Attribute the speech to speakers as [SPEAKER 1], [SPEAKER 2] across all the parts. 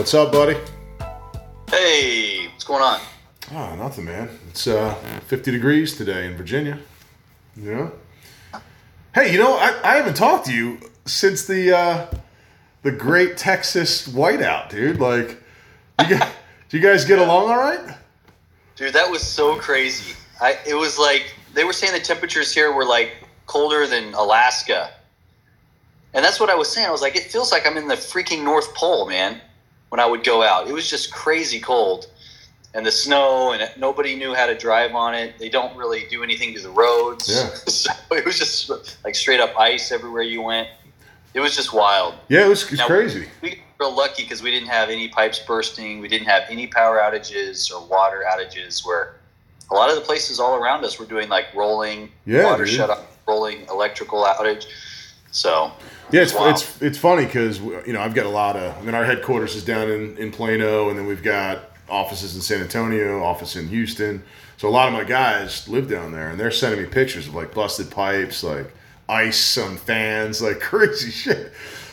[SPEAKER 1] What's up, buddy?
[SPEAKER 2] Hey, what's going on?
[SPEAKER 1] Oh, nothing, man. It's uh, 50 degrees today in Virginia. Yeah. Hey, you know, I, I haven't talked to you since the uh, the great Texas whiteout, dude. Like, you guys, do you guys get along all right?
[SPEAKER 2] Dude, that was so crazy. I it was like they were saying the temperatures here were like colder than Alaska. And that's what I was saying. I was like, it feels like I'm in the freaking North Pole, man. When I would go out, it was just crazy cold, and the snow, and nobody knew how to drive on it. They don't really do anything to the roads,
[SPEAKER 1] Yeah.
[SPEAKER 2] so it was just like straight up ice everywhere you went. It was just wild.
[SPEAKER 1] Yeah, it was, it was
[SPEAKER 2] Now,
[SPEAKER 1] crazy.
[SPEAKER 2] We were lucky because we didn't have any pipes bursting. We didn't have any power outages or water outages. Where a lot of the places all around us were doing like rolling
[SPEAKER 1] Yeah,
[SPEAKER 2] water
[SPEAKER 1] dude.
[SPEAKER 2] shut off, rolling electrical outage. So
[SPEAKER 1] Yeah, it's,
[SPEAKER 2] Wow.
[SPEAKER 1] it's it's funny because you know I've got a lot of. I mean, our headquarters is down in in Plano, and then we've got offices in San Antonio, office in Houston. So a lot of my guys live down there, and they're sending me pictures of like busted pipes, like ice on fans, like crazy shit.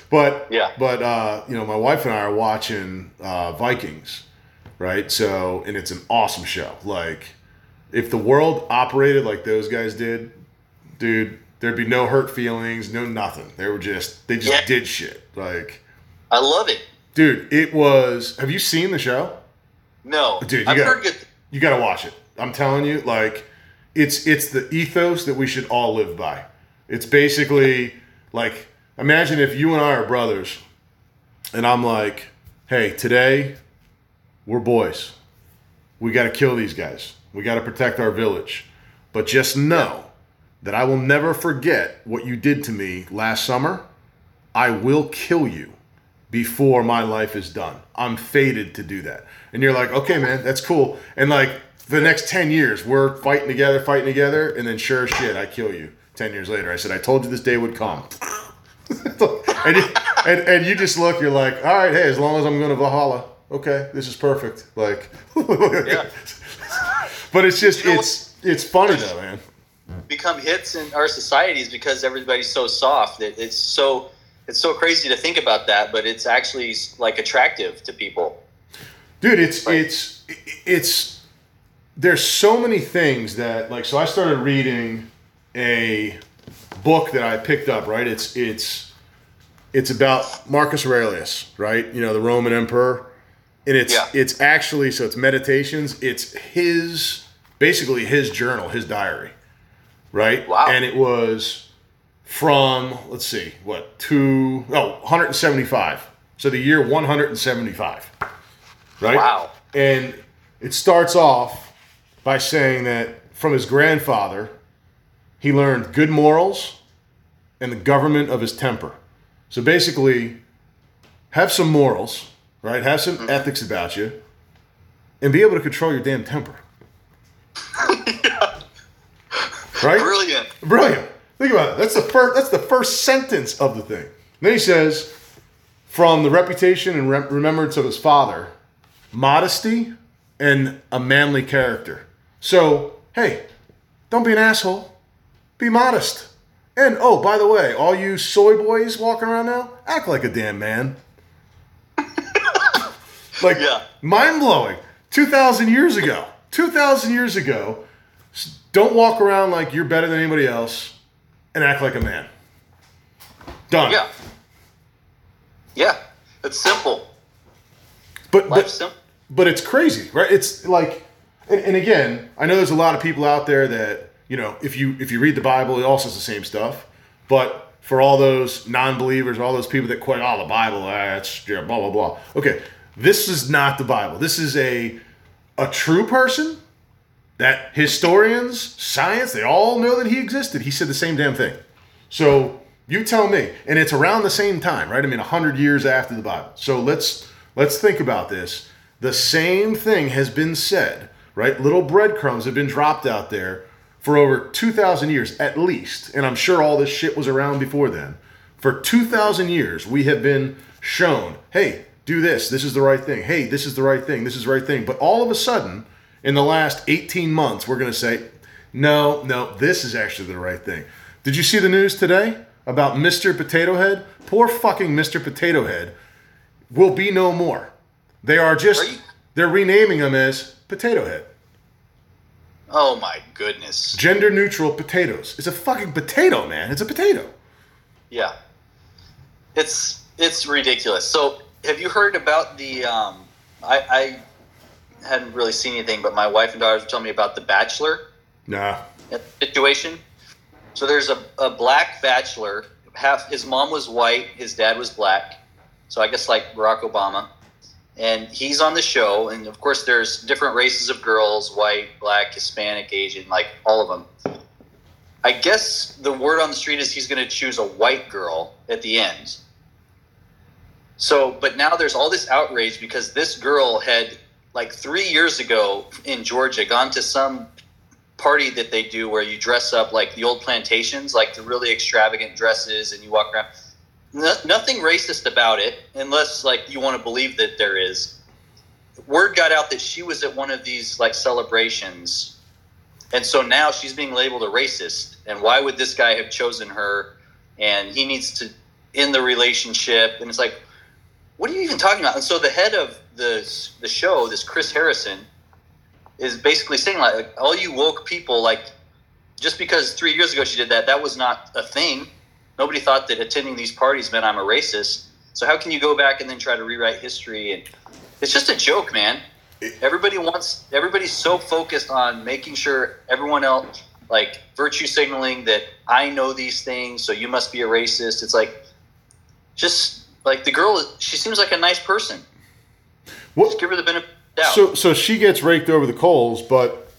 [SPEAKER 1] But
[SPEAKER 2] Yeah.
[SPEAKER 1] but uh, you know, my wife and I are watching uh, Vikings, right? So and it's an awesome show. Like if the world operated like those guys did, dude, there'd be no hurt feelings, no nothing. They were just they just
[SPEAKER 2] Yeah.
[SPEAKER 1] did shit. Like,
[SPEAKER 2] I love it.
[SPEAKER 1] dude, it was. Have you seen the show?
[SPEAKER 2] No,
[SPEAKER 1] Dude, you
[SPEAKER 2] I've
[SPEAKER 1] got-
[SPEAKER 2] heard good.
[SPEAKER 1] You got to watch it. I'm telling you, like, it's it's the ethos that we should all live by. It's basically like imagine if you and I are brothers, and I'm like, hey, today we're boys. We got to kill these guys. We got to protect our village. But just know that I will never forget what you did to me last summer. I will kill you before my life is done. I'm fated to do that. And you're like, okay, man, that's cool. And like the next 10 years, we're fighting together, fighting together. And then sure as shit, I kill you 10 years later. I said, I told you this day would come. and, you, and, and you just look, you're like, all right, hey, as long as I'm going to Valhalla, okay, this is perfect. Like,
[SPEAKER 2] Yeah.
[SPEAKER 1] but it's just,
[SPEAKER 2] You know
[SPEAKER 1] it's, it's funny though, man.
[SPEAKER 2] Become hits in our society is because everybody's so soft that it's so it's so crazy to think about that, but it's actually like attractive to people.
[SPEAKER 1] dude it's
[SPEAKER 2] Right.
[SPEAKER 1] it's it's there's so many things that like so i started reading a book that i picked up right it's it's it's about marcus aurelius right you know the roman emperor and it's
[SPEAKER 2] Yeah.
[SPEAKER 1] it's actually so it's meditations it's his basically his journal his diary right
[SPEAKER 2] Wow.
[SPEAKER 1] and it was from let's see what two oh 175 so the year 175 right
[SPEAKER 2] Wow.
[SPEAKER 1] and it starts off by saying that from his grandfather, he learned good morals and the government of his temper. So basically, have some morals, right? Have some mm-hmm. ethics about you, and be able to control your damn temper. Right?
[SPEAKER 2] Brilliant.
[SPEAKER 1] Brilliant. Think about it. That's the first. That's the first sentence of the thing. Then he says, from the reputation and rem- remembrance of his father, modesty and a manly character. So hey, don't be an asshole. Be modest. And oh, by the way, all you soy boys walking around now, act like a damn man. like
[SPEAKER 2] Yeah.
[SPEAKER 1] mind blowing. Two thousand years ago. Two thousand years ago. Don't walk around like you're better than anybody else, and act like a man. Done.
[SPEAKER 2] Yeah. Yeah. It's simple.
[SPEAKER 1] But
[SPEAKER 2] Life's
[SPEAKER 1] but,
[SPEAKER 2] simple.
[SPEAKER 1] but it's crazy, right? It's like, and, and again, I know there's a lot of people out there that you know, if you if you read the Bible, it all says the same stuff. But for all those non-believers, all those people that quit, oh, the Bible, ah, that's yeah, blah blah blah. Okay, this is not the Bible. This is a a true person that historians, science, they all know that he existed. He said the same damn thing. So you tell me, and it's around the same time, right? I mean, hundred years after the Bible. So let's let's think about this. The same thing has been said, right? Little breadcrumbs have been dropped out there for over two thousand years at least, and I'm sure all this shit was around before then. For two thousand years, we have been shown, hey, do this. This is the right thing. Hey, this is the right thing. This is the right thing. But all of a sudden, in the last 18 months, we're going to say, no, no, this is actually the right thing. Did you see the news today about Mr. Potato Head? Poor fucking Mr. Potato Head will be no more. They are just they're renaming them as Potato Head.
[SPEAKER 2] Oh my goodness.
[SPEAKER 1] Gender neutral potatoes. It's a fucking potato, man. It's a potato.
[SPEAKER 2] Yeah. It's it's ridiculous. So have you heard about the um I, I hadn't really seen anything, but my wife and daughters were telling me about the bachelor
[SPEAKER 1] Nah.
[SPEAKER 2] situation. So there's a, a black bachelor. Half his mom was white, his dad was black. So I guess like Barack Obama. And he's on the show, and of course there's different races of girls: white, black, Hispanic, Asian, like all of them. I guess the word on the street is he's going to choose a white girl at the end. So, but now there's all this outrage because this girl had, like three years ago in Georgia, gone to some party that they do where you dress up like the old plantations, like the really extravagant dresses, and you walk around. No, nothing racist about it, unless like you want to believe that there is. Word got out that she was at one of these like celebrations, and so now she's being labeled a racist. And why would this guy have chosen her? And he needs to end the relationship. And it's like, what are you even talking about? And so the head of the the show, this Chris Harrison, is basically saying like, like all you woke people like just because three years ago she did that that was not a thing. Nobody thought that attending these parties meant i'm a racist. So how can you go back and then try to rewrite history? And it's just a joke man. Everybody wants everybody's so focused on making sure everyone else like virtue signaling that i know these things so you must be a racist. It's like just like the girl she seems like a nice person
[SPEAKER 1] What?
[SPEAKER 2] just give her the benefit of the doubt
[SPEAKER 1] So so she gets raked over the coals, but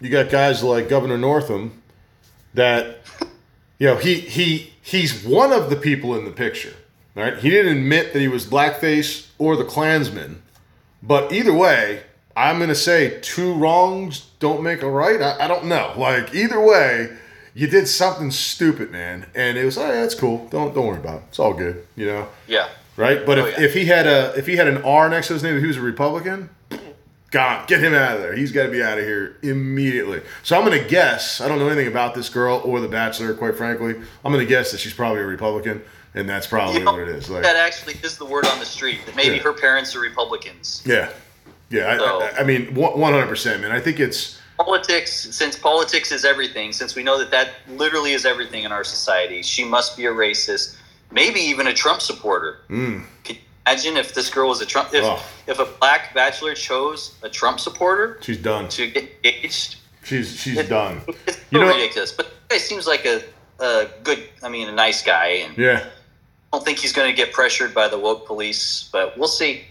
[SPEAKER 1] you got guys like Governor Northam that you know he he he's one of the people in the picture. Right? He didn't admit that he was blackface or the Klansman, but either way, I'm gonna say two wrongs don't make a right. I, I don't know. Like either way, you did something stupid, man, and it was oh, yeah, that's cool. Don't don't worry about it. It's all good. You know
[SPEAKER 2] yeah
[SPEAKER 1] right? But
[SPEAKER 2] Oh,
[SPEAKER 1] if,
[SPEAKER 2] yeah.
[SPEAKER 1] if he had a if he had an R next to his name, if he was a Republican, gone. Get him out of there. He's got to be out of here immediately. So I'm going to guess. I don't know anything about this girl or The Bachelor, quite frankly. I'm going to guess that she's probably a Republican, and that's probably
[SPEAKER 2] You know,
[SPEAKER 1] what it is. Like,
[SPEAKER 2] that actually is the word on the street that maybe
[SPEAKER 1] Yeah.
[SPEAKER 2] her parents are Republicans.
[SPEAKER 1] yeah, yeah. I, I, I mean, 100 percent, man. I think it's
[SPEAKER 2] Politics, since politics is everything, since we know that that literally is everything in our society, she must be a racist, maybe even a Trump supporter.
[SPEAKER 1] mm,
[SPEAKER 2] imagine if this girl was a Trump? If,
[SPEAKER 1] Oh.
[SPEAKER 2] if a black bachelor chose a Trump supporter
[SPEAKER 1] she's done.
[SPEAKER 2] to get engaged,
[SPEAKER 1] She's she's
[SPEAKER 2] It-
[SPEAKER 1] done.
[SPEAKER 2] it's
[SPEAKER 1] You know-
[SPEAKER 2] ridiculous. But it seems like a, a good, I mean, a nice guy, and
[SPEAKER 1] Yeah,
[SPEAKER 2] I don't think he's going to get pressured by the woke police, but we'll see.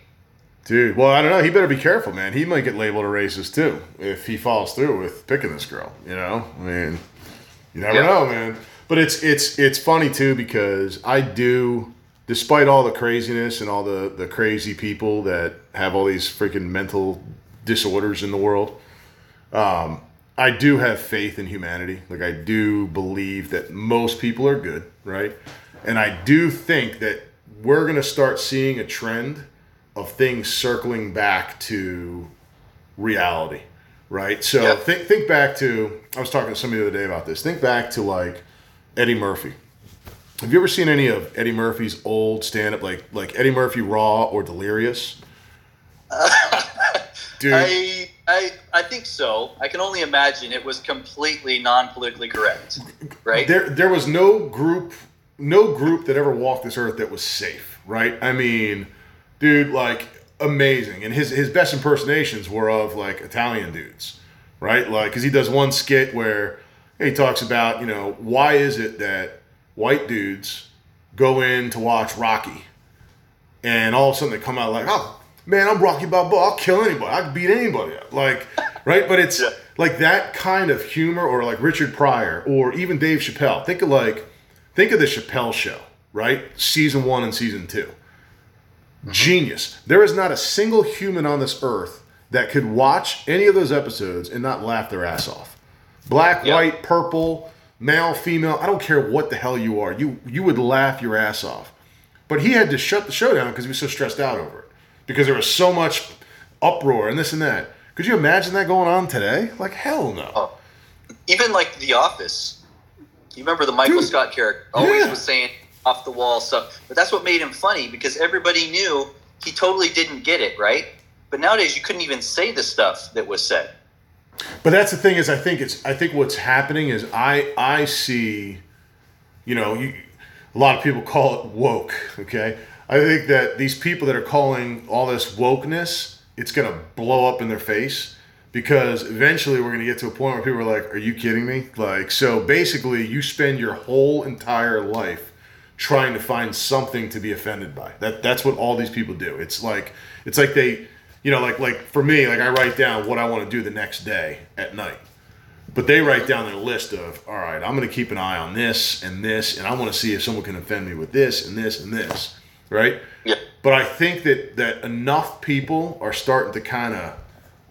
[SPEAKER 1] dude. Well, I don't know. He better be careful, man. He might get labeled a racist too if he falls through with picking this girl. You know, I mean, you never
[SPEAKER 2] Yeah.
[SPEAKER 1] know, man. But it's it's it's funny too because I do, despite all the craziness and all the the crazy people that have all these freaking mental disorders in the world. Um, I do have faith in humanity. Like I do believe that most people are good, right? And I do think that we're gonna start seeing a trend of things circling back to reality, right? So
[SPEAKER 2] Yeah.
[SPEAKER 1] think think back to I was talking to somebody the other day about this. Think back to like Eddie Murphy. Have you ever seen any of Eddie Murphy's old stand up like like Eddie Murphy Raw or Delirious? Dude,
[SPEAKER 2] I, I I think so. I can only imagine it was completely non-politically correct, right?
[SPEAKER 1] There, there was no group, no group that ever walked this earth that was safe, right? I mean, dude, like amazing, and his his best impersonations were of like Italian dudes, right? Like, because he does one skit where he talks about, you know, why is it that white dudes go in to watch Rocky, and all of a sudden they come out like, oh man, I'm Rocky Balboa, I'll kill anybody, I can beat anybody up, like, right? But it's
[SPEAKER 2] Yeah.
[SPEAKER 1] like that kind of humor, or like Richard Pryor, or even Dave Chappelle. Think of like, think of the Chappelle Show, right? Season one and season 2 mm-hmm. Genius. There is not a single human on this earth that could watch any of those episodes and not laugh their ass off. Black,
[SPEAKER 2] Yeah.
[SPEAKER 1] white, purple, male, female, I don't care what the hell you are. You you would laugh your ass off. But he had to shut the show down because he was so stressed out over it. Because there was so much uproar and this and that. Could you imagine that going on today? Like hell no.
[SPEAKER 2] Oh. Even like The Office. You remember the Michael
[SPEAKER 1] Dude.
[SPEAKER 2] Scott character always
[SPEAKER 1] Yeah.
[SPEAKER 2] was saying off the wall stuff, but that's what made him funny because everybody knew he totally didn't get it, right? But nowadays, you couldn't even say the stuff that was said.
[SPEAKER 1] But that's the thing is, I think it's I think what's happening is I I see, you know, you, a lot of people call it woke. Okay, I think that these people that are calling all this wokeness, it's gonna blow up in their face because eventually we're gonna get to a point where people are like, "Are you kidding me?" Like, so basically, you spend your whole entire life trying to find something to be offended by. That that's what all these people do. It's like it's like they you know, like like for me, like I write down what I want to do the next day at night. But they write down their list of, all right, I'm going to keep an eye on this and this, and I want to see if someone can offend me with this and this and this, right?
[SPEAKER 2] Yeah.
[SPEAKER 1] But I think that that enough people are starting to kind of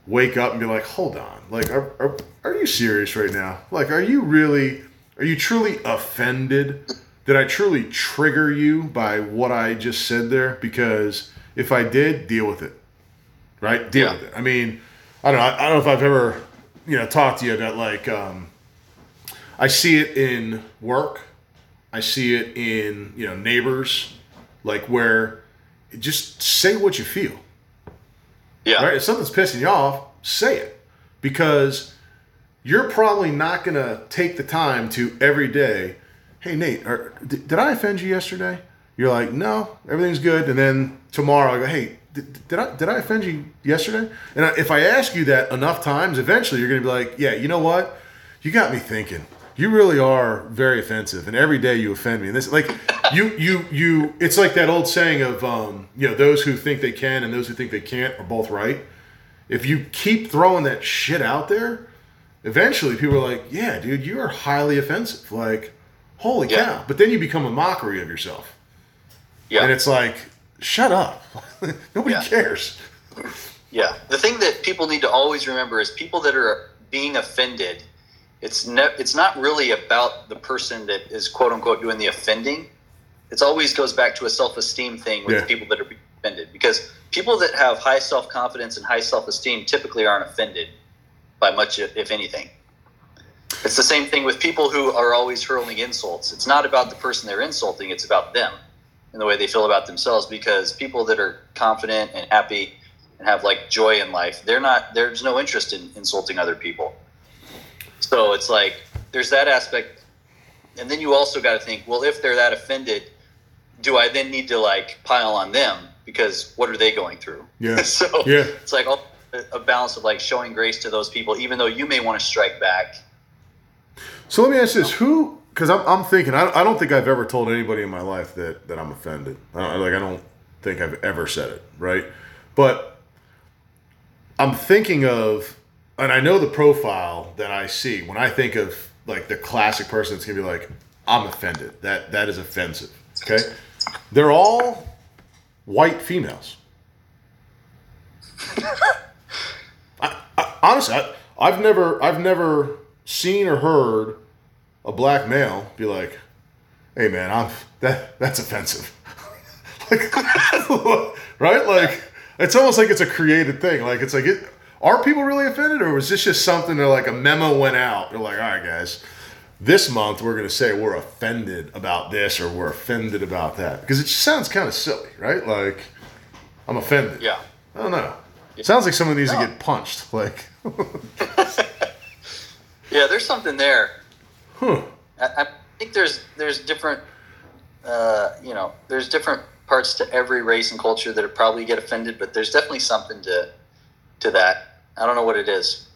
[SPEAKER 1] wake up and be like, hold on, like, are, are, are you serious right now? Like, are you really, are you truly offended? Did I truly trigger you by what I just said there? Because if I did, deal with it right? Deal
[SPEAKER 2] Yeah.
[SPEAKER 1] with it. I mean, I don't know. I, I don't know if I've ever, you know, talked to you about like, um, I see it in work. I see it in you know neighbors, like where just say what you feel.
[SPEAKER 2] Yeah.
[SPEAKER 1] Right? If something's pissing you off, say it. Because you're probably not going to take the time to every day, hey, Nate, are, did, did I offend you yesterday? You're like, no, everything's good. And then tomorrow I go, hey, did, did I did I offend you yesterday? And I, if I ask you that enough times, eventually you're going to be like, yeah, you know what? You got me thinking. You really are very offensive, and every day you offend me. And this, like, you, you, you. It's like that old saying of, um, you know, those who think they can and those who think they can't are both right. If you keep throwing that shit out there, eventually people are like, yeah, dude, you are highly offensive. Like, holy
[SPEAKER 2] Yeah.
[SPEAKER 1] cow! But then you become a mockery of yourself,
[SPEAKER 2] Yeah.
[SPEAKER 1] and it's like, shut up. Nobody
[SPEAKER 2] Yeah.
[SPEAKER 1] cares.
[SPEAKER 2] Yeah. The thing that people need to always remember is people that are being offended, it's ne- it's not really about the person that is quote unquote doing the offending. It always goes back to a self esteem thing with
[SPEAKER 1] Yeah.
[SPEAKER 2] the people that are being offended because people that have high self confidence and high self esteem typically aren't offended by much, if anything. It's the same thing with people who are always hurling insults. It's not about the person they're insulting, it's about them and the way they feel about themselves because people that are confident and happy and have like joy in life, they're not there's no interest in insulting other people. So it's like there's that aspect and then you also got to think, well, if they're that offended, do I then need to like pile on them because what are they going through?
[SPEAKER 1] Yeah.
[SPEAKER 2] so
[SPEAKER 1] Yeah.
[SPEAKER 2] it's like a balance of like showing grace to those people, even though you may want to strike back.
[SPEAKER 1] So let me ask this: Who? Because I'm, I'm thinking I, I don't think I've ever told anybody in my life that that I'm offended. I don't, like I don't think I've ever said it, right? But I'm thinking of, and I know the profile that I see when I think of like the classic person that's gonna be like, I'm offended. That that is offensive. Okay, they're all white females. I, I, honestly, I, I've never I've never seen or heard a black male be like, "Hey man, I'm that that's offensive." like, right? Like it's almost like it's a created thing. Like it's like it are people really offended or was this just something that like a memo went out? They're like, "All right, guys, this month we're going to say we're offended about this or we're offended about that." Because it just sounds kind of silly, right? Like I'm offended.
[SPEAKER 2] Yeah.
[SPEAKER 1] I don't know. It Sounds like someone needs
[SPEAKER 2] No.
[SPEAKER 1] to get punched. Like,
[SPEAKER 2] Yeah, there's something there.
[SPEAKER 1] Huh.
[SPEAKER 2] I, I think there's there's different, uh, you know, there's different parts to every race and culture that probably get offended, but there's definitely something to to that. I don't know what it is.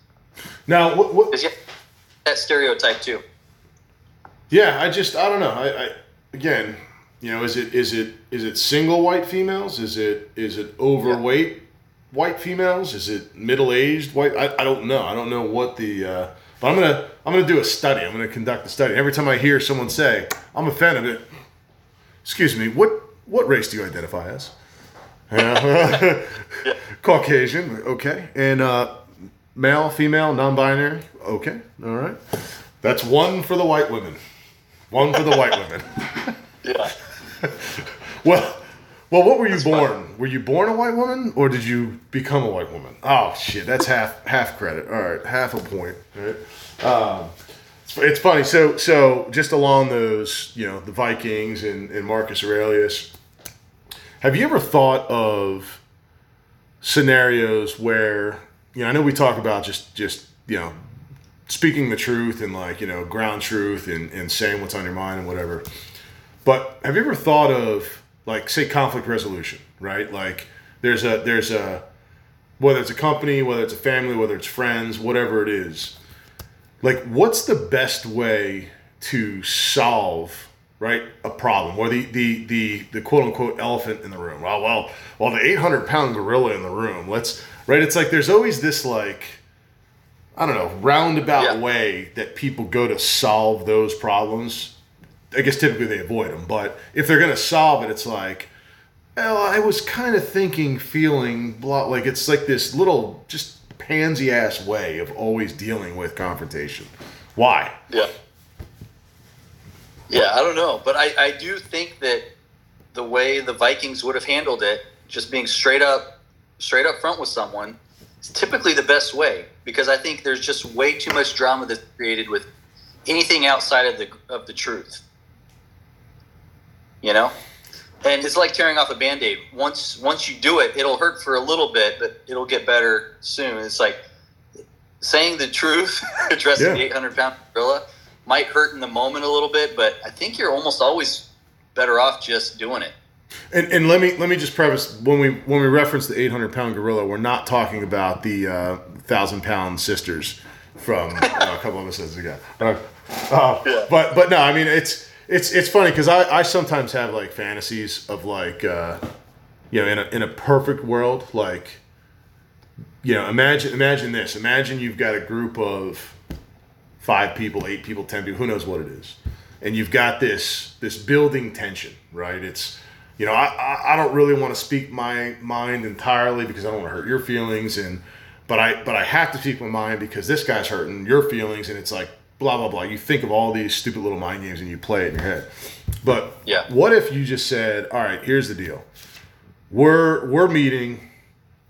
[SPEAKER 1] Now, what, what,
[SPEAKER 2] yeah, that stereotype too.
[SPEAKER 1] Yeah, I just I don't know. I, I again, you know, is it is it is it single white females? Is it is it overweight white females? Is it middle aged white? I, I don't know. I don't know what the. Uh, but I'm gonna I'm gonna do a study. I'm gonna conduct a study. Every time I hear someone say I'm a fan of it, excuse me, what what race do you identify as? Yeah. Caucasian, okay, and uh, male, female, non-binary, okay, all right. That's one for the white women. One for the white women.
[SPEAKER 2] Yeah.
[SPEAKER 1] Well, well, what were you born? Were you born a white woman, or did you become a white woman? Oh shit, that's half half credit. All right, half a point. Right. Um, it's, it's funny. So so just along those, you know, the Vikings and, and Marcus Aurelius. Have you ever thought of scenarios where you know I know we talk about just just you know speaking the truth and like you know ground truth and, and saying what's on your mind and whatever but have you ever thought of like say conflict resolution right? Like there's a there's a whether it's a company whether it's a family whether it's friends whatever it is like what's the best way to solve right a problem? Or the the the, the quote unquote elephant in the room. Well well well the 800 pound gorilla in the room. Let's right? It's like there's always this like i don't know roundabout
[SPEAKER 2] Yeah.
[SPEAKER 1] way that people go to solve those problems i guess typically they avoid them but if they're to solve it it's like well i was kind of thinking feeling blah like it's like this little just pansy ass way of always dealing with confrontation why
[SPEAKER 2] Yeah. Yeah, I don't know, but I, I do think that the way the Vikings would have handled it, just being straight up, straight up front with someone, is typically the best way because I think there's just way too much drama that's created with anything outside of the of the truth. You know, and it's like tearing off a band-aid. Once once you do it, it'll hurt for a little bit, but it'll get better soon. It's like saying the truth, addressing
[SPEAKER 1] Yeah.
[SPEAKER 2] the 800 pound gorilla might hurt in the moment a little bit, but I think you're almost always better off just doing it.
[SPEAKER 1] And, and let me let me just preface when we when we reference the 800 pound gorilla, we're not talking about the uh, thousand pound sisters from uh, a couple of episodes ago. Uh, uh,
[SPEAKER 2] Yeah.
[SPEAKER 1] But but no, I mean it's it's it's funny because I, I sometimes have like fantasies of like uh, you know in a in a perfect world like you know imagine imagine this. Imagine you've got a group of five people eight people ten people who knows what it is. And you've got this this building tension right? It's you know i i, I don't really want to speak my mind entirely because i don't want to hurt your feelings and but i but i have to speak my mind because this guy's hurting your feelings and it's like blah blah blah. You think of all these stupid little mind games and you play it in your head. But
[SPEAKER 2] Yeah.
[SPEAKER 1] what if you just said all right here's the deal. We're we're meeting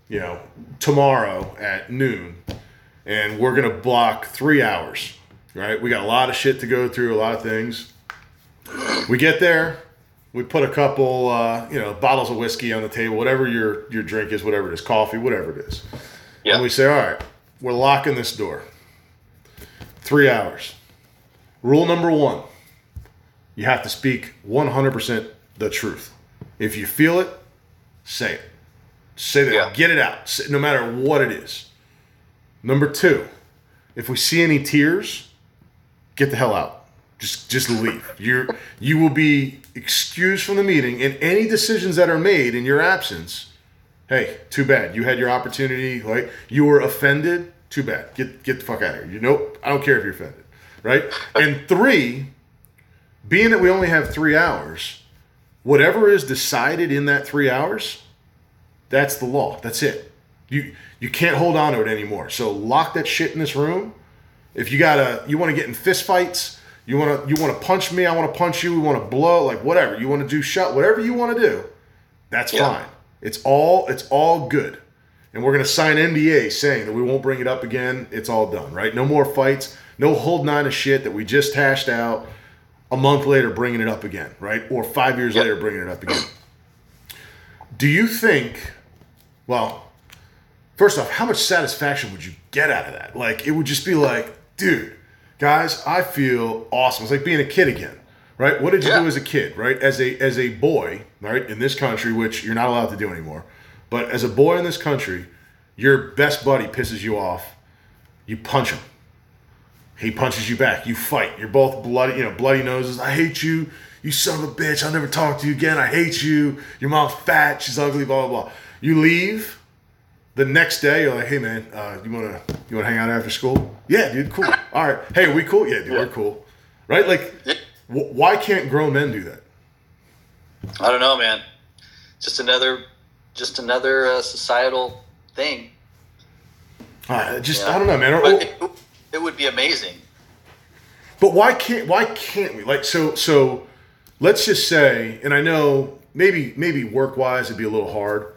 [SPEAKER 1] you know tomorrow at noon and we're gonna block three hours right? We got a lot of shit to go through a lot of things. We get there we put a couple uh, you know bottles of whiskey on the table whatever your your drink is whatever it is coffee whatever it is.
[SPEAKER 2] Yeah.
[SPEAKER 1] and we say all right we're locking this door three hours. Rule number one you have to speak 100% the truth. If you feel it say it. Say that.
[SPEAKER 2] Yeah.
[SPEAKER 1] get it out. No matter what it is. Number two if we see any tears get the hell out. Just just leave. You're you will be excused from the meeting and any decisions that are made in your absence. Hey too bad. You had your opportunity like you were offended too bad. Get get the fuck out of here. You know i don't care if you're offended right? And three being that we only have three hours whatever is decided in that three hours that's the law. That's it. You you can't hold on to it anymore. So lock that shit in this room. If you gotta you want to get in fist fights you want to you want to punch me i want to punch you we want to blow like whatever. You want to do shut whatever you want to do that's
[SPEAKER 2] Yeah.
[SPEAKER 1] fine. It's all it's all good and we're going to sign nda saying that we won't bring it up again it's all done right no more fights no holding on to shit that we just hashed out a month later bringing it up again right or five years
[SPEAKER 2] Yep.
[SPEAKER 1] later bringing it up again do you think well First off, how much satisfaction would you get out of that? Like, it would just be like, dude, guys, I feel awesome. It's like being a kid again, right? What did you
[SPEAKER 2] Yeah.
[SPEAKER 1] do as a kid, right? As a as a boy, right, in this country, which you're not allowed to do anymore, but as a boy in this country, your best buddy pisses you off, you punch him. He punches you back. You fight. You're both bloody, you know, bloody noses. I hate you. You son of a bitch. I'll never talk to you again. I hate you. Your mom's fat. She's ugly. Blah blah blah. You leave. The next day, you're like, "Hey man, uh, you wanna you wanna hang out after school? Yeah, dude, cool. All right. Hey, are we cool? Yeah, dude, we're cool. Right? Like, wh- why can't grown men do that?
[SPEAKER 2] I don't know, man. Just another, just another uh, societal thing.
[SPEAKER 1] Uh, just
[SPEAKER 2] Yeah.
[SPEAKER 1] I don't know, man.
[SPEAKER 2] But it, it would be amazing.
[SPEAKER 1] But why can't why can't we? Like so so let's just say, and I know maybe maybe work wise it'd be a little hard,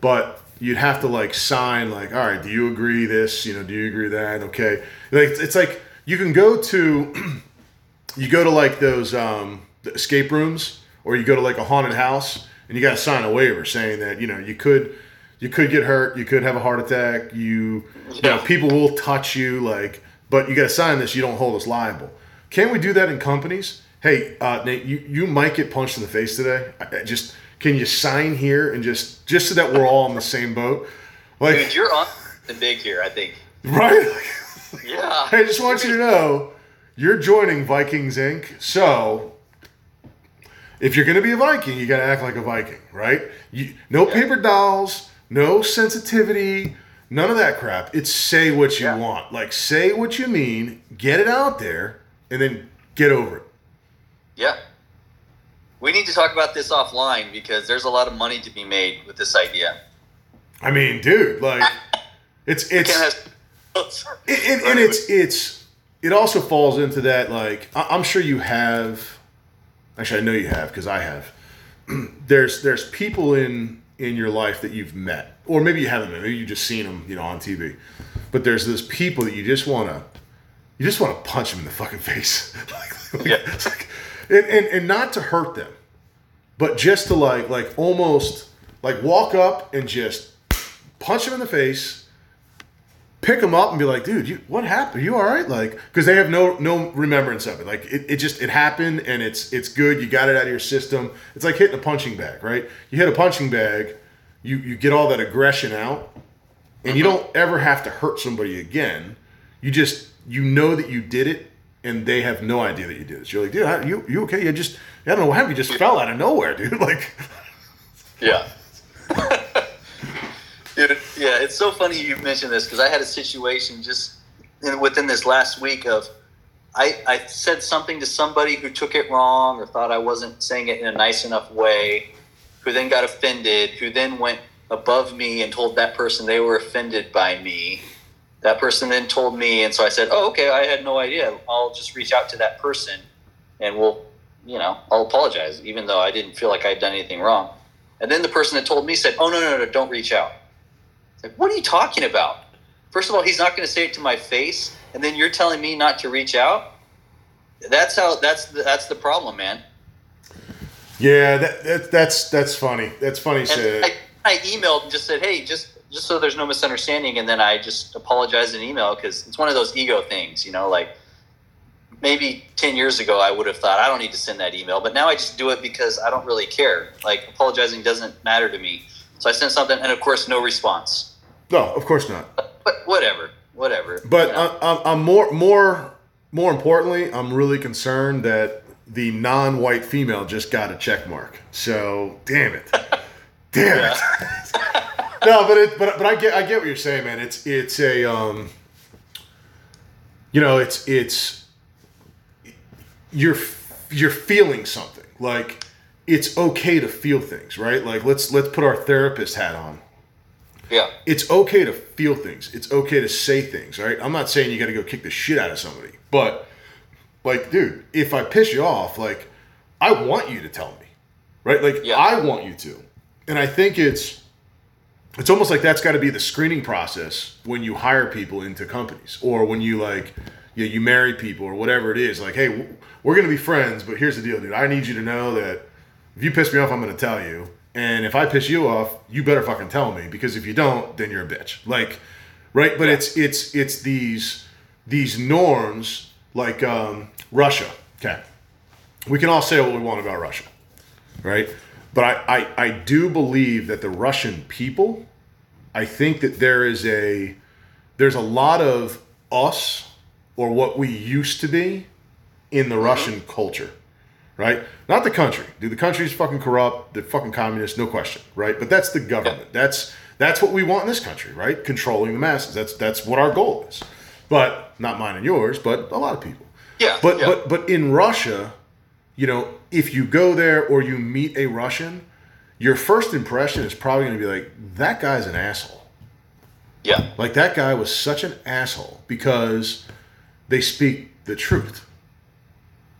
[SPEAKER 1] but you'd have to like sign like, all right, do you agree this? You know, do you agree that? Okay. Like it's like you can go to you go to like those um the escape rooms or you go to like a haunted house and you gotta sign a waiver saying that, you know, you could you could get hurt, you could have a heart attack, you, you know, people will touch you, like, but you got to sign this. You don't hold us liable. Can we do that in companies? Hey, uh, Nate, you, you might get punched in the face today. I, I just can you sign here and just just so that we're all in the same boat, like
[SPEAKER 2] Dude, you're on the big here. I think.
[SPEAKER 1] right?
[SPEAKER 2] Yeah.
[SPEAKER 1] I just want you to know you're joining Vikings Inc. So if you're going to be a Viking, you got to act like a Viking, right? You, no
[SPEAKER 2] Yeah.
[SPEAKER 1] paper dolls, no sensitivity, none of that crap. It's say what you
[SPEAKER 2] Yeah.
[SPEAKER 1] want. Like say what you mean, get it out there, and then get over it.
[SPEAKER 2] Yeah. We need to talk about this offline because there's a lot of money to be made with this idea.
[SPEAKER 1] I mean, dude, like it's it's It, and, and it's it's it also falls into that like I'm sure you have actually I know you have because I have. There's there's people in in your life that you've met or maybe you haven't met maybe you've just seen them you know on TV but there's those people that you just want to you just want to punch them in the fucking face. Like, like- like- and, and and not to hurt them but just to like like almost like walk up and just punch them in the face pick them up and be like, dude, you what happened? you all right? Like, because they have no no remembrance of it. Like, it, it just it happened and it's it's good. You got it out of your system. It's like hitting a punching bag, right? You hit a punching bag, you you get all that aggression out, and you uh-huh. don't ever have to hurt somebody again. You just you know that you did it, and they have no idea that you did it. So you're like, dude, how- you you okay? You just I don't know what happened. You just fell out of nowhere, dude. Like,
[SPEAKER 2] Yeah. Yeah, it's so funny you mentioned this because I had a situation just in, within this last week of I, I said something to somebody who took it wrong or thought I wasn't saying it in a nice enough way, who then got offended, who then went above me and told that person they were offended by me. That person then told me, and so I said, "Oh, okay, I had no idea. I'll just reach out to that person, and we'll, you know, I'll apologize, even though I didn't feel like I had done anything wrong." And then the person that told me said, "Oh no, no, no, don't reach out." Like, what are you talking about? First of all, he's not going to say it to my face, and then you're telling me not to reach out. That's how. That's the, that's the problem, man.
[SPEAKER 1] yeah, that, that that's that's funny. That's funny.
[SPEAKER 2] I, I emailed and just said, "Hey, just just so there's no misunderstanding," and then I just apologized in email because it's one of those ego things, you know. Like maybe ten years ago, I would have thought I don't need to send that email, but now I just do it because I don't really care. Like apologizing doesn't matter to me. So I sent something, and of course, no response.
[SPEAKER 1] no, of course not.
[SPEAKER 2] But, but whatever, whatever.
[SPEAKER 1] But
[SPEAKER 2] you know?
[SPEAKER 1] I, I'm, I'm more more more importantly, I'm really concerned that the non-white female just got a check mark. So damn it, damn it. no, but it but but I get I get what you're saying, man. It's it's a um, you know, it's it's you're you're feeling something like it's okay to feel things, right? Like let's let's put our therapist hat on
[SPEAKER 2] yeah,
[SPEAKER 1] it's okay to feel things. It's okay to say things, right? I'm not saying you got to go kick the shit out of somebody, but like, dude, if I piss you off, like, I want you to tell me, right? Like,
[SPEAKER 2] Yeah.
[SPEAKER 1] I want you to, and I think it's it's almost like that's got to be the screening process when you hire people into companies or when you like you, you marry people or whatever it is. Like, hey, we're gonna be friends, but here's the deal, dude. I need you to know that if you piss me off, I'm gonna tell you. And if I piss you off, you better fucking tell me because if you don't, then you're a bitch. Like, right? But it's it's it's these these norms like um, Russia. Okay, we can all say what we want about Russia, right? But I, I I do believe that the Russian people, I think that there is a there's a lot of us or what we used to be in the Russian culture right? Not the country. Dude, the country's fucking corrupt. They're fucking communists, no question, right? But that's the government. That's that's what we want in this country, right? Controlling the masses. That's that's what our goal is. But not mine and yours, but a lot of people.
[SPEAKER 2] yeah.
[SPEAKER 1] But
[SPEAKER 2] yeah.
[SPEAKER 1] but but in Russia, you know, if you go there or you meet a Russian, your first impression is probably going to be like that guy's an asshole.
[SPEAKER 2] yeah,
[SPEAKER 1] Like that guy was such an asshole because they speak the truth.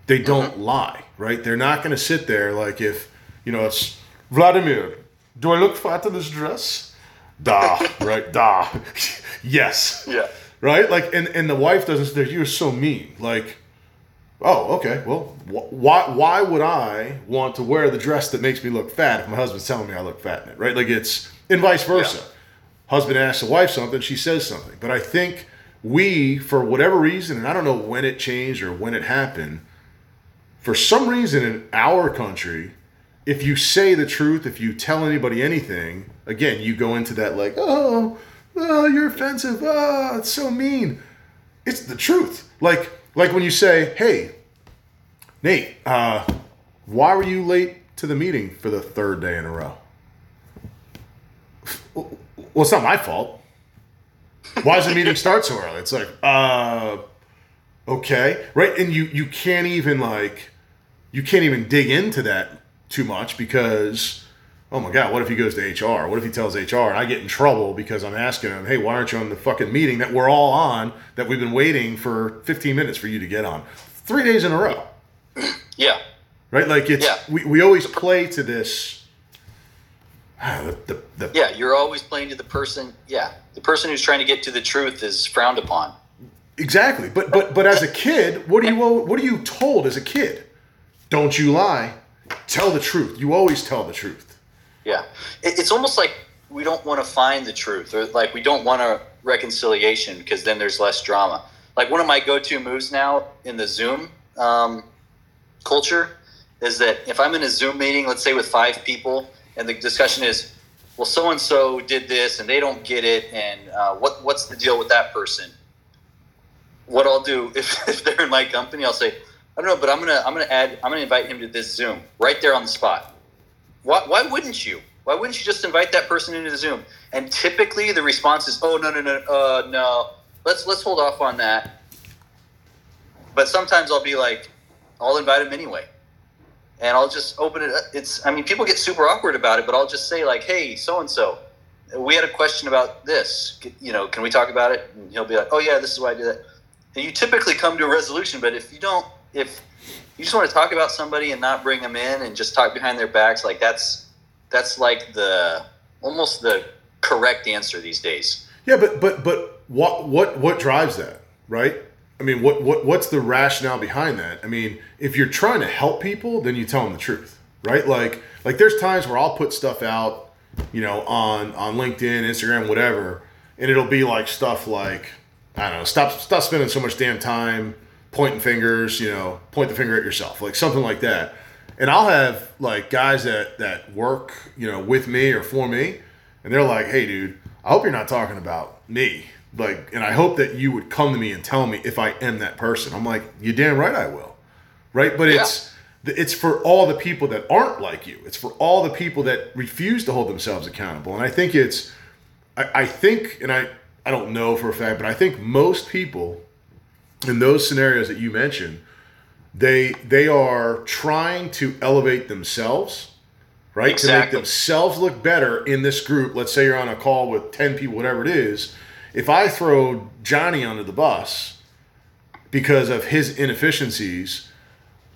[SPEAKER 1] They mm-hmm. don't lie, right? They're not going to sit there like if, you know, it's Vladimir, do I look fat in this dress? Da, right? Da. yes.
[SPEAKER 2] yeah,
[SPEAKER 1] Right? Like and and the wife doesn't there, you're so mean. Like Oh, okay. Well, wh- why why would I want to wear the dress that makes me look fat if my husband's telling me I look fat in it, right? Like it's and vice versa.
[SPEAKER 2] Yeah.
[SPEAKER 1] Husband asks the wife something, she says something. But I think we, for whatever reason, and I don't know when it changed or when it happened, for some reason in our country, if you say the truth, if you tell anybody anything, again, you go into that like, oh, oh, you're offensive. Oh, it's so mean. It's the truth. Like, like when you say, hey, Nate, uh, why were you late to the meeting for the third day in a row? Well, it's not my fault. Why does the meeting start so early? It's like, uh, okay, right? And you you can't even like, you can't even dig into that too much because, oh my god, what if he goes to HR? What if he tells HR and I get in trouble because I'm asking him, hey, why aren't you on the fucking meeting that we're all on that we've been waiting for 15 minutes for you to get on, three days in a row?
[SPEAKER 2] Yeah.
[SPEAKER 1] right? Like it's
[SPEAKER 2] Yeah.
[SPEAKER 1] we, we always play to this. ah, the, the, the,
[SPEAKER 2] Yeah. You're always playing to the person. Yeah. The person who's trying to get to the truth is frowned upon.
[SPEAKER 1] Exactly, but but but as a kid, what do you what are you told as a kid? Don't you lie. Tell the truth. You always tell the truth.
[SPEAKER 2] Yeah. It's almost like we don't want to find the truth or like we don't want a reconciliation because then there's less drama. Like one of my go to moves now in the Zoom um, culture is that if I'm in a Zoom meeting, let's say with five people, and the discussion is, well, so and so did this and they don't get it, and uh, what what's the deal with that person? What I'll do if, if they're in my company, I'll say, I don't know, but I'm gonna I'm gonna add I'm gonna invite him to this Zoom right there on the spot. Why, why wouldn't you? Why wouldn't you just invite that person into the Zoom? And typically the response is, "Oh no, no, no, uh, no. Let's let's hold off on that." But sometimes I'll be like, "I'll invite him anyway," and I'll just open it. up. It's I mean, people get super awkward about it, but I'll just say like, "Hey, so and so, we had a question about this. You know, can we talk about it?" And he'll be like, "Oh yeah, this is why I do that." And you typically come to a resolution, but if you don't, if you just want to talk about somebody and not bring them in and just talk behind their backs, like that's that's like the almost the correct answer these days.
[SPEAKER 1] Yeah, but but but what what what drives that, right? I mean, what what what's the rationale behind that? I mean, if you're trying to help people, then you tell them the truth, right? Like like there's times where I'll put stuff out, you know, on on LinkedIn, Instagram, whatever, and it'll be like stuff like I don't know, stop stop spending so much damn time pointing fingers, you know, point the finger at yourself, like something like that. And I'll have like guys that that work, you know, with me or for me, and they're like, "Hey, dude, I hope you're not talking about me." Like, and I hope that you would come to me and tell me if I am that person. I'm like, "You damn right I will." Right? But it's it's for all the people that aren't like you. It's for all the people that refuse to hold themselves accountable. And I think it's I, I think and I I don't know for a fact, but I think most people in those scenarios that you mentioned, they they are trying to elevate themselves, right? Exactly. To make themselves look better in this group. Let's say you're on a call with 10 people, whatever it is. If I throw Johnny under the bus because of his inefficiencies,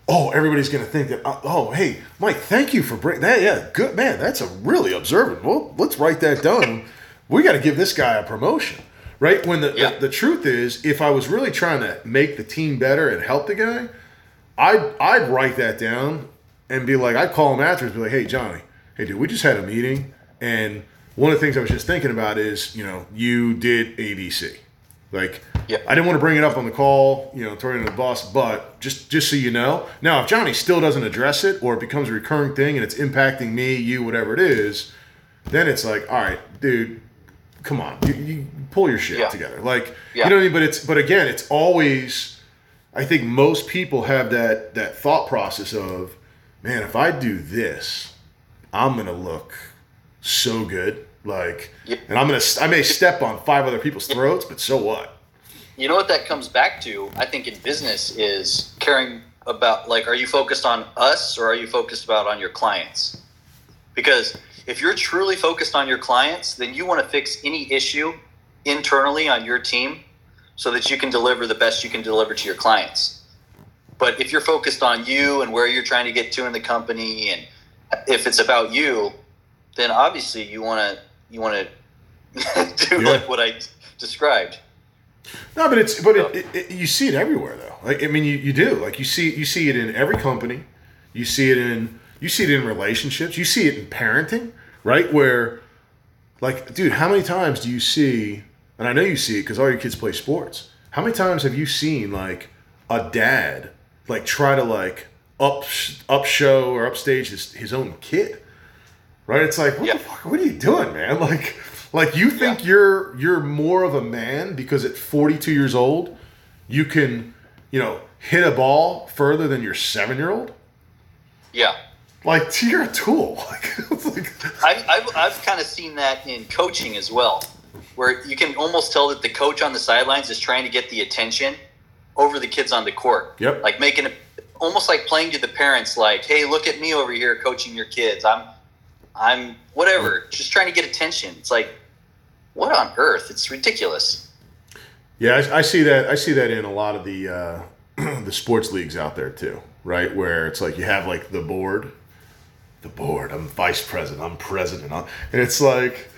[SPEAKER 1] oh, everybody's going to think that, uh, oh, hey, Mike, thank you for bringing that. Yeah, good man. That's a really observant. Well, let's write that down. we got to give this guy a promotion, right? When the,
[SPEAKER 2] Yeah.
[SPEAKER 1] the, the truth is, if I was really trying to make the team better and help the guy, I'd, I'd write that down and be like, I'd call him afterwards, be like, hey, Johnny, hey, dude, we just had a meeting. And one of the things I was just thinking about is, you know, you did ABC. Like,
[SPEAKER 2] Yeah.
[SPEAKER 1] I didn't want to bring it up on the call, you know, throw it in the bus, but just just so you know, now if Johnny still doesn't address it or it becomes a recurring thing and it's impacting me, you, whatever it is, then it's like, all right, dude, come on, you, you pull your shit
[SPEAKER 2] Yeah.
[SPEAKER 1] together. Like,
[SPEAKER 2] Yeah.
[SPEAKER 1] you know what I mean? But it's but again, it's always. I think most people have that that thought process of, man, if I do this, I'm gonna look so good. Like,
[SPEAKER 2] Yeah.
[SPEAKER 1] and I'm gonna I may step on five other people's throats, but so what?
[SPEAKER 2] You know what that comes back to? I think in business is caring about like, are you focused on us or are you focused about on your clients? Because if you're truly focused on your clients, then you want to fix any issue internally on your team so that you can deliver the best you can deliver to your clients. But if you're focused on you and where you're trying to get to in the company, and if it's about you, then obviously you want to you want to do
[SPEAKER 1] Yeah.
[SPEAKER 2] like what I described.
[SPEAKER 1] No, but it's but it, it, it, you see it everywhere though. Like I mean, you, you do. Like you see you see it in every company. You see it in you see it in relationships. You see it in parenting, right? Where, like, dude, how many times do you see? And I know you see it because all your kids play sports. How many times have you seen like a dad like try to like up up show or upstage his, his own kid? Right? It's like what
[SPEAKER 2] Yeah.
[SPEAKER 1] the fuck? What are you doing, man? Like, like you think
[SPEAKER 2] Yeah.
[SPEAKER 1] you're you're more of a man because at 42 years old you can, you know, hit a ball further than your seven year old?
[SPEAKER 2] Yeah.
[SPEAKER 1] Like you're a tool. Like, like
[SPEAKER 2] I've, I've, I've kind of seen that in coaching as well, where you can almost tell that the coach on the sidelines is trying to get the attention over the kids on the court.
[SPEAKER 1] Yep.
[SPEAKER 2] Like making it almost like playing to the parents, like, "Hey, look at me over here coaching your kids. I'm, I'm whatever, just trying to get attention." It's like, what on earth? It's ridiculous.
[SPEAKER 1] Yeah, I, I see that. I see that in a lot of the uh, the sports leagues out there too, right? Where it's like you have like the board, the board. I'm vice president. I'm president. I'm, and it's like,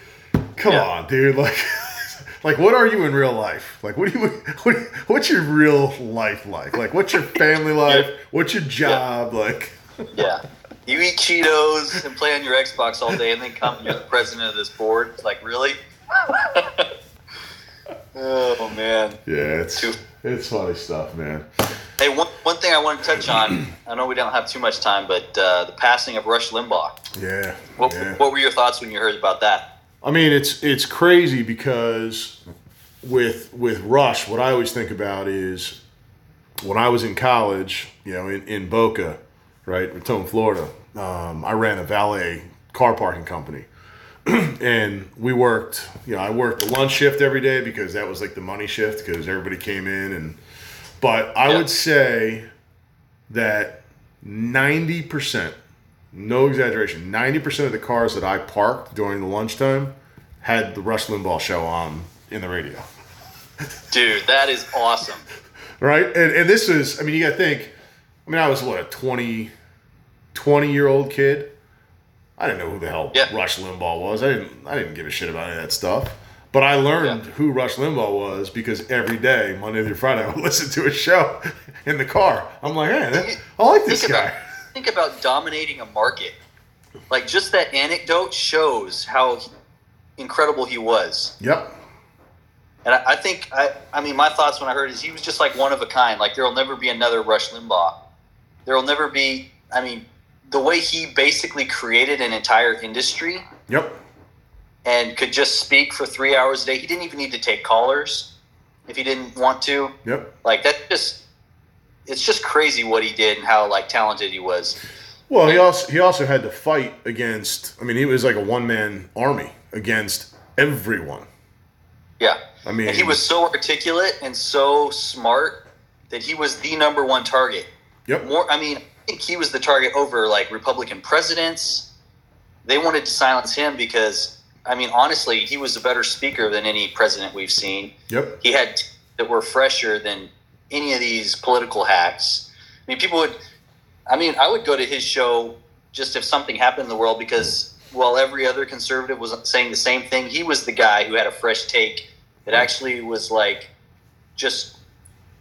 [SPEAKER 1] come
[SPEAKER 2] Yeah.
[SPEAKER 1] on, dude. Like, like what are you in real life? Like, what do you? What, what's your real life like? Like, what's your family life? What's your job like?
[SPEAKER 2] Yeah. You eat Cheetos and play on your Xbox all day, and then come and you're the president of this board. It's like, really? oh man.
[SPEAKER 1] Yeah, it's it's funny stuff, man.
[SPEAKER 2] Hey, one, one thing I want to touch on. I know we don't have too much time, but uh, the passing of Rush Limbaugh.
[SPEAKER 1] Yeah,
[SPEAKER 2] What,
[SPEAKER 1] yeah.
[SPEAKER 2] what were your thoughts when you heard about that?
[SPEAKER 1] I mean, it's it's crazy because with with Rush, what I always think about is when I was in college, you know, in, in Boca, right, Raton, Florida. Um, I ran a valet car parking company, and we worked. You know, I worked the lunch shift every day because that was like the money shift because everybody came in and. But I
[SPEAKER 2] Yeah.
[SPEAKER 1] would say that ninety percent no exaggeration, 90% of the cars that I parked during the lunchtime had the Rush Limbaugh show on in the radio.
[SPEAKER 2] Dude, that is awesome.
[SPEAKER 1] Right? And, and this is, I mean, you got to think, I mean, I was what, a 20, 20 year old kid? I didn't know who the hell
[SPEAKER 2] Yeah.
[SPEAKER 1] Rush Limbaugh was. I didn't, I didn't give a shit about any of that stuff. But I learned
[SPEAKER 2] Yeah.
[SPEAKER 1] who Rush Limbaugh was because every day, Monday through Friday, I would listen to his show in the car. I'm like, that- I like this
[SPEAKER 2] Think
[SPEAKER 1] guy.
[SPEAKER 2] about, think about dominating a market. Like, just that anecdote shows how incredible he was.
[SPEAKER 1] Yep.
[SPEAKER 2] And I, I think, I, I mean, my thoughts when I heard is he was just like one of a kind. Like, there will never be another Rush Limbaugh. There will never be, I mean, the way he basically created an entire industry
[SPEAKER 1] Yep.
[SPEAKER 2] And could just speak for three hours a day. He didn't even need to take callers if he didn't want to.
[SPEAKER 1] Yep.
[SPEAKER 2] Like, that just, it's just crazy what he did and how, like, talented he was.
[SPEAKER 1] Well, he also he also had to fight against. I mean, he was like a one man army against everyone.
[SPEAKER 2] Yeah.
[SPEAKER 1] I mean,
[SPEAKER 2] And he was so articulate and so smart that he was the number one target.
[SPEAKER 1] Yep.
[SPEAKER 2] More, I mean, I think he was the target over like Republican presidents. They wanted to silence him because, I mean, honestly, he was a better speaker than any president we've seen.
[SPEAKER 1] Yep.
[SPEAKER 2] He had t- that were fresher than any of these political hacks. I mean, people would. I mean, I would go to his show just if something happened in the world because while every other conservative was saying the same thing, he was the guy who had a fresh take that actually was like just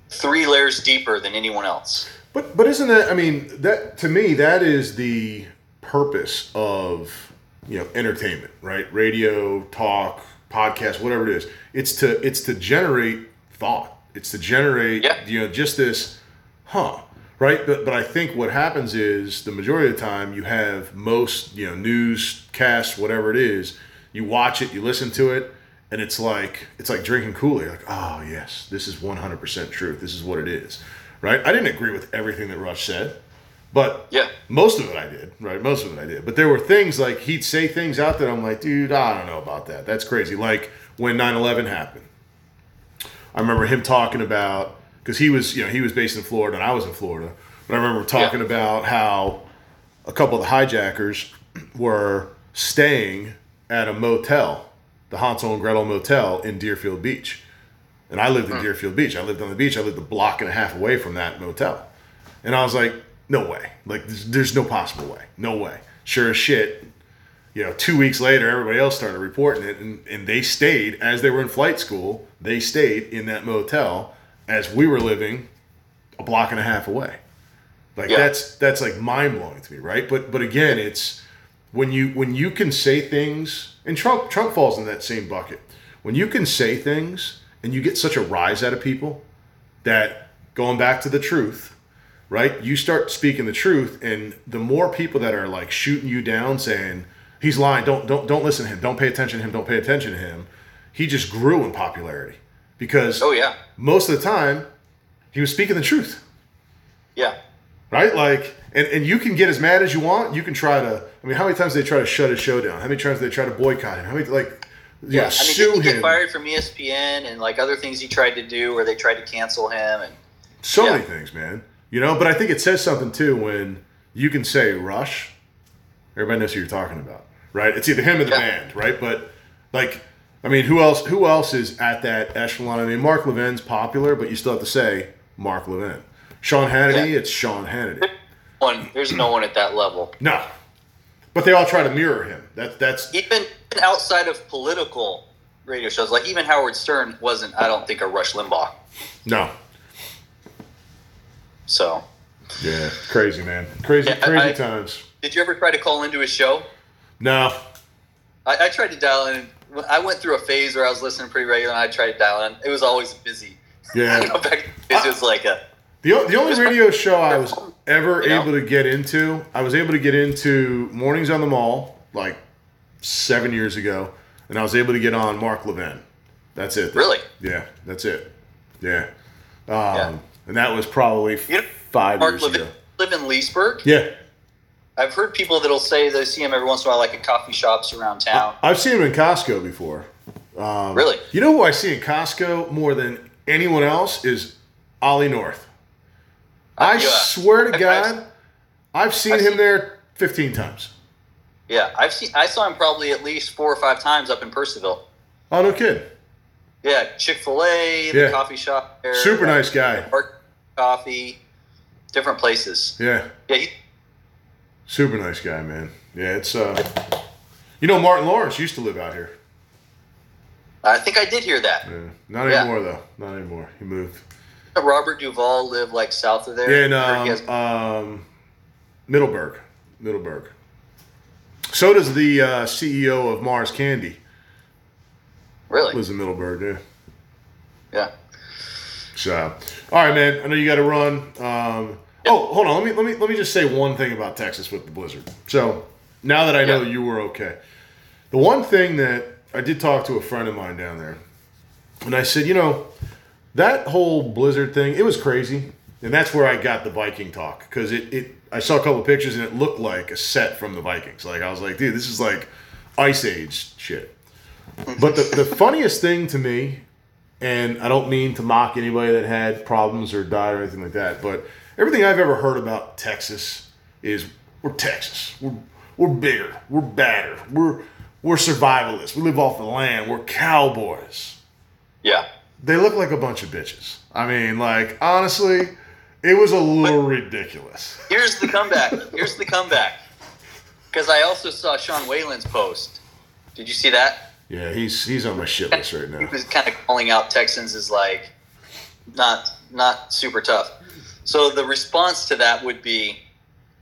[SPEAKER 2] three layers deeper than anyone else.
[SPEAKER 1] But but isn't that? I mean, that to me that is the purpose of you know entertainment, right? Radio, talk, podcast, whatever it is. It's to it's to generate thought. It's to generate
[SPEAKER 2] Yeah.
[SPEAKER 1] you know just this, huh? Right, but but I think what happens is the majority of the time you have most you know newscasts, whatever it is, you watch it, you listen to it, and it's like it's like drinking Kool Aid. Like, oh yes, this is one hundred percent truth. This is what it is, right? I didn't agree with everything that Rush said, but
[SPEAKER 2] Yeah.
[SPEAKER 1] most of it I did, right? Most of it I did. But there were things like he'd say things out that I'm like, dude, I don't know about that. That's crazy. Like when 9/11 happened, I remember him talking about because he was, you know, he was based in Florida and I was in Florida. But I remember talking
[SPEAKER 2] Yeah.
[SPEAKER 1] about how a couple of the hijackers were staying at a motel, the Hansel and Gretel Motel in Deerfield Beach. And I lived in hmm. Deerfield Beach. I lived on the beach. I lived a block and a half away from that motel. And I was like, no way. Like, there's, there's no possible way. No way. Sure as shit, you know, two weeks later, everybody else started reporting it. And, and they stayed, as they were in flight school, they stayed in that motel as we were living a block and a half away. Like
[SPEAKER 2] Yeah.
[SPEAKER 1] that's that's like mind blowing to me, right? But but again, it's when you when you can say things, and Trump Trump falls in that same bucket. When you can say things and you get such a rise out of people that going back to the truth, right? You start speaking the truth, and the more people that are like shooting you down, saying he's lying, don't don't don't listen to him, don't pay attention to him, don't pay attention to him. He just grew in popularity because
[SPEAKER 2] Oh yeah,
[SPEAKER 1] most of the time he was speaking the truth
[SPEAKER 2] yeah.
[SPEAKER 1] right like and, and you can get as mad as you want you can try to i mean how many times they try to shut his show down how many times they try to boycott him how many like yeah, know,
[SPEAKER 2] I mean,
[SPEAKER 1] sue
[SPEAKER 2] he get fired from ESPN and like other things he tried to do, where they tried to cancel him? And
[SPEAKER 1] so
[SPEAKER 2] Yeah.
[SPEAKER 1] many things man you know but i think it says something too when you can say rush. Everybody knows who you're talking about right? It's either him or the
[SPEAKER 2] Yeah.
[SPEAKER 1] band right? But like i mean who else who else is at that echelon? I mean mark levin's popular but you still have to say mark levin. Sean hannity
[SPEAKER 2] Yeah.
[SPEAKER 1] it's sean hannity.
[SPEAKER 2] One, there's no one at that level.
[SPEAKER 1] no. But they all try to mirror him. That's that's
[SPEAKER 2] Even even outside of political radio shows, like even Howard Stern wasn't, I don't think, a Rush Limbaugh.
[SPEAKER 1] no
[SPEAKER 2] So,
[SPEAKER 1] Yeah, crazy man, crazy,
[SPEAKER 2] Yeah,
[SPEAKER 1] crazy
[SPEAKER 2] I-
[SPEAKER 1] times.
[SPEAKER 2] did you ever try to call into his show?
[SPEAKER 1] No,
[SPEAKER 2] I, I tried to dial in. I went through a phase where I was listening pretty regular, and I tried to dial in. It was always busy.
[SPEAKER 1] yeah.
[SPEAKER 2] You know, back it was like a
[SPEAKER 1] The, the only radio show I was ever
[SPEAKER 2] You know?
[SPEAKER 1] able to get into, I was able to get into Mornings on the Mall like seven years ago, and I was able to get on Mark Levin. That's it.
[SPEAKER 2] really.
[SPEAKER 1] Yeah, that's it. Yeah. Um,
[SPEAKER 2] Yeah.
[SPEAKER 1] And that was probably
[SPEAKER 2] You know,
[SPEAKER 1] five
[SPEAKER 2] Mark
[SPEAKER 1] years
[SPEAKER 2] Levin
[SPEAKER 1] ago.
[SPEAKER 2] live in Leesburg.
[SPEAKER 1] Yeah.
[SPEAKER 2] I've heard people that'll say they see him every once in a while, like at coffee shops around town.
[SPEAKER 1] I've seen him in Costco before. Um,
[SPEAKER 2] Really?
[SPEAKER 1] You know who I see in Costco more than anyone else is Ollie North. I swear to
[SPEAKER 2] I've-
[SPEAKER 1] God, I've seen
[SPEAKER 2] I've
[SPEAKER 1] him
[SPEAKER 2] seen-
[SPEAKER 1] there 15 times.
[SPEAKER 2] Yeah, I've seen. I saw him probably at least four or five times up in Purcellville.
[SPEAKER 1] Oh, no kid.
[SPEAKER 2] Yeah, Chick Fil A, the
[SPEAKER 1] Yeah.
[SPEAKER 2] coffee shop there.
[SPEAKER 1] Super
[SPEAKER 2] uh,
[SPEAKER 1] nice guy.
[SPEAKER 2] Park Coffee, different places.
[SPEAKER 1] Yeah,
[SPEAKER 2] Yeah, he,
[SPEAKER 1] super nice guy, man. Yeah, it's, uh, you know, Martin Lawrence used to live out here.
[SPEAKER 2] I think I did hear that.
[SPEAKER 1] Yeah. Not
[SPEAKER 2] Yeah.
[SPEAKER 1] anymore, though. Not anymore. He moved.
[SPEAKER 2] Robert Duvall lived like south of there.
[SPEAKER 1] Yeah, in
[SPEAKER 2] I heard he
[SPEAKER 1] um,
[SPEAKER 2] has-
[SPEAKER 1] um, Middleburg. Middleburg. So does the uh, CEO of Mars Candy.
[SPEAKER 2] Really?
[SPEAKER 1] Lives in Middleburg, yeah.
[SPEAKER 2] Yeah.
[SPEAKER 1] So, all right, man. I know you got to run. Um, oh, hold on. Let me let me let me just say one thing about Texas with the blizzard. So now that I know
[SPEAKER 2] Yeah.
[SPEAKER 1] you were okay, the one thing that I did talk to a friend of mine down there, and I said, you know, that whole blizzard thing, it was crazy, and that's where I got the Viking talk because it, it I saw a couple of pictures and it looked like a set from the Vikings. Like I was like, dude, this is like Ice Age shit. But the, the funniest thing to me and I don't mean to mock anybody that had problems or died or anything like that, but everything I've ever heard about Texas is we're Texas. We're we're bigger. We're badder. We're we're survivalists. We live off the land. We're cowboys.
[SPEAKER 2] Yeah.
[SPEAKER 1] They look like a bunch of bitches. I mean, like honestly, it was a little ridiculous.
[SPEAKER 2] Here's the comeback. Here's the comeback. Because I also saw Sean Whalen's post. Did you see that?
[SPEAKER 1] Yeah, he's he's on my shit list right now.
[SPEAKER 2] He was kind of calling out Texans as like not not super tough. So the response to that would be,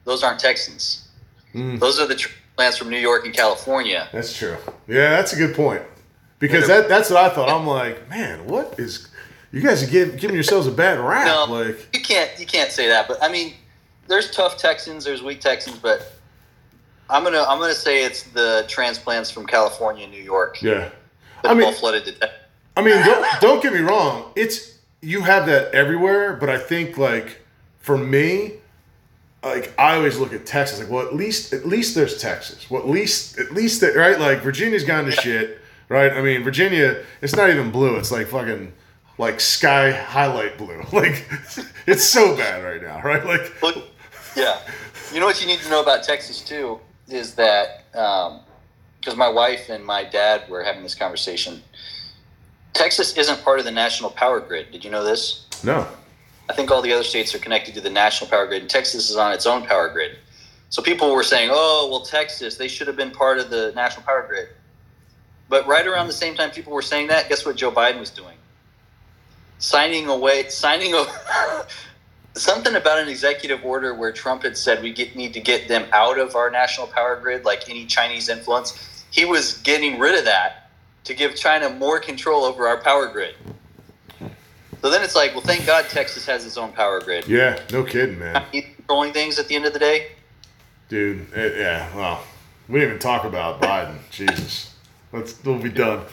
[SPEAKER 2] those aren't Texans.
[SPEAKER 1] Mm.
[SPEAKER 2] Those are the transplants from New York and California.
[SPEAKER 1] That's true. Yeah, that's a good point. Because that that's what I thought. I'm like, man, what is you guys are giving, giving yourselves a bad rap.
[SPEAKER 2] No.
[SPEAKER 1] Like,
[SPEAKER 2] You can't you can't say that, but I mean, there's tough Texans, there's weak Texans, but I'm gonna I'm gonna say it's the transplants from California and New York
[SPEAKER 1] yeah. I mean-
[SPEAKER 2] flooded to Texas.
[SPEAKER 1] I mean, don't, don't get me wrong. It's you have that everywhere, but I think like for me, like I always look at Texas like, well, at least at least there's Texas. Well, at least at least that right. Like Virginia's gone to shit, right? I mean, Virginia, it's not even blue. It's like fucking like sky highlight blue. Like it's so bad right now, right? Like
[SPEAKER 2] Look, yeah. You know what you need to know about Texas too is that um, because my wife and my dad were having this conversation. Texas isn't part of the national power grid. Did you know this?
[SPEAKER 1] no,
[SPEAKER 2] I think all the other states are connected to the national power grid, and Texas is on its own power grid. So people were saying, "Oh, well, Texas, they should have been part of the national power grid." But right around the same time people were saying that, guess what Joe Biden was doing? Signing away, signing something about an executive order where Trump had said we get, need to get them out of our national power grid, like any Chinese influence. He was getting rid of that to give China more control over our power grid. So then it's like, well, thank God Texas has its own power grid.
[SPEAKER 1] Yeah, no kidding, man.
[SPEAKER 2] He's controlling things at the end of the day.
[SPEAKER 1] Dude, it, yeah, well, we didn't even talk about Biden. Jesus. Let's we'll be done.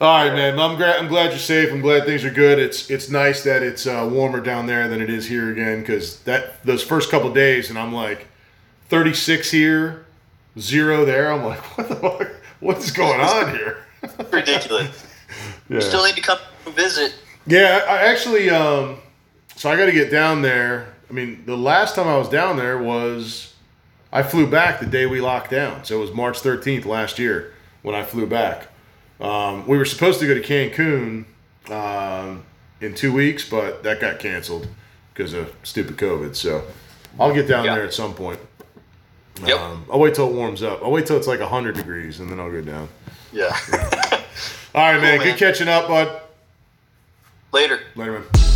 [SPEAKER 1] All right, man. I'm glad. I'm glad you're safe. I'm glad things are good. It's it's nice that it's uh, warmer down there than it is here again. Because that those first couple days, and I'm like, 36 here, zero there. I'm like, what the fuck? What is going on here?
[SPEAKER 2] Ridiculous.
[SPEAKER 1] Yeah.
[SPEAKER 2] You still need to come visit.
[SPEAKER 1] Yeah, I I actually. Um, so I got to get down there. I mean, the last time I was down there was I flew back the day we locked down. So it was March 13th last year when I flew back. Um, we were supposed to go to Cancun um, in two weeks, but that got canceled because of stupid COVID. So I'll get down
[SPEAKER 2] Yeah.
[SPEAKER 1] there at some point.
[SPEAKER 2] Yep.
[SPEAKER 1] Um, I'll wait till it warms up. I'll wait till it's like 100 degrees and then I'll go down.
[SPEAKER 2] Yeah.
[SPEAKER 1] All right, man.
[SPEAKER 2] Cool,
[SPEAKER 1] Good catching up, bud.
[SPEAKER 2] Later.
[SPEAKER 1] Later, man.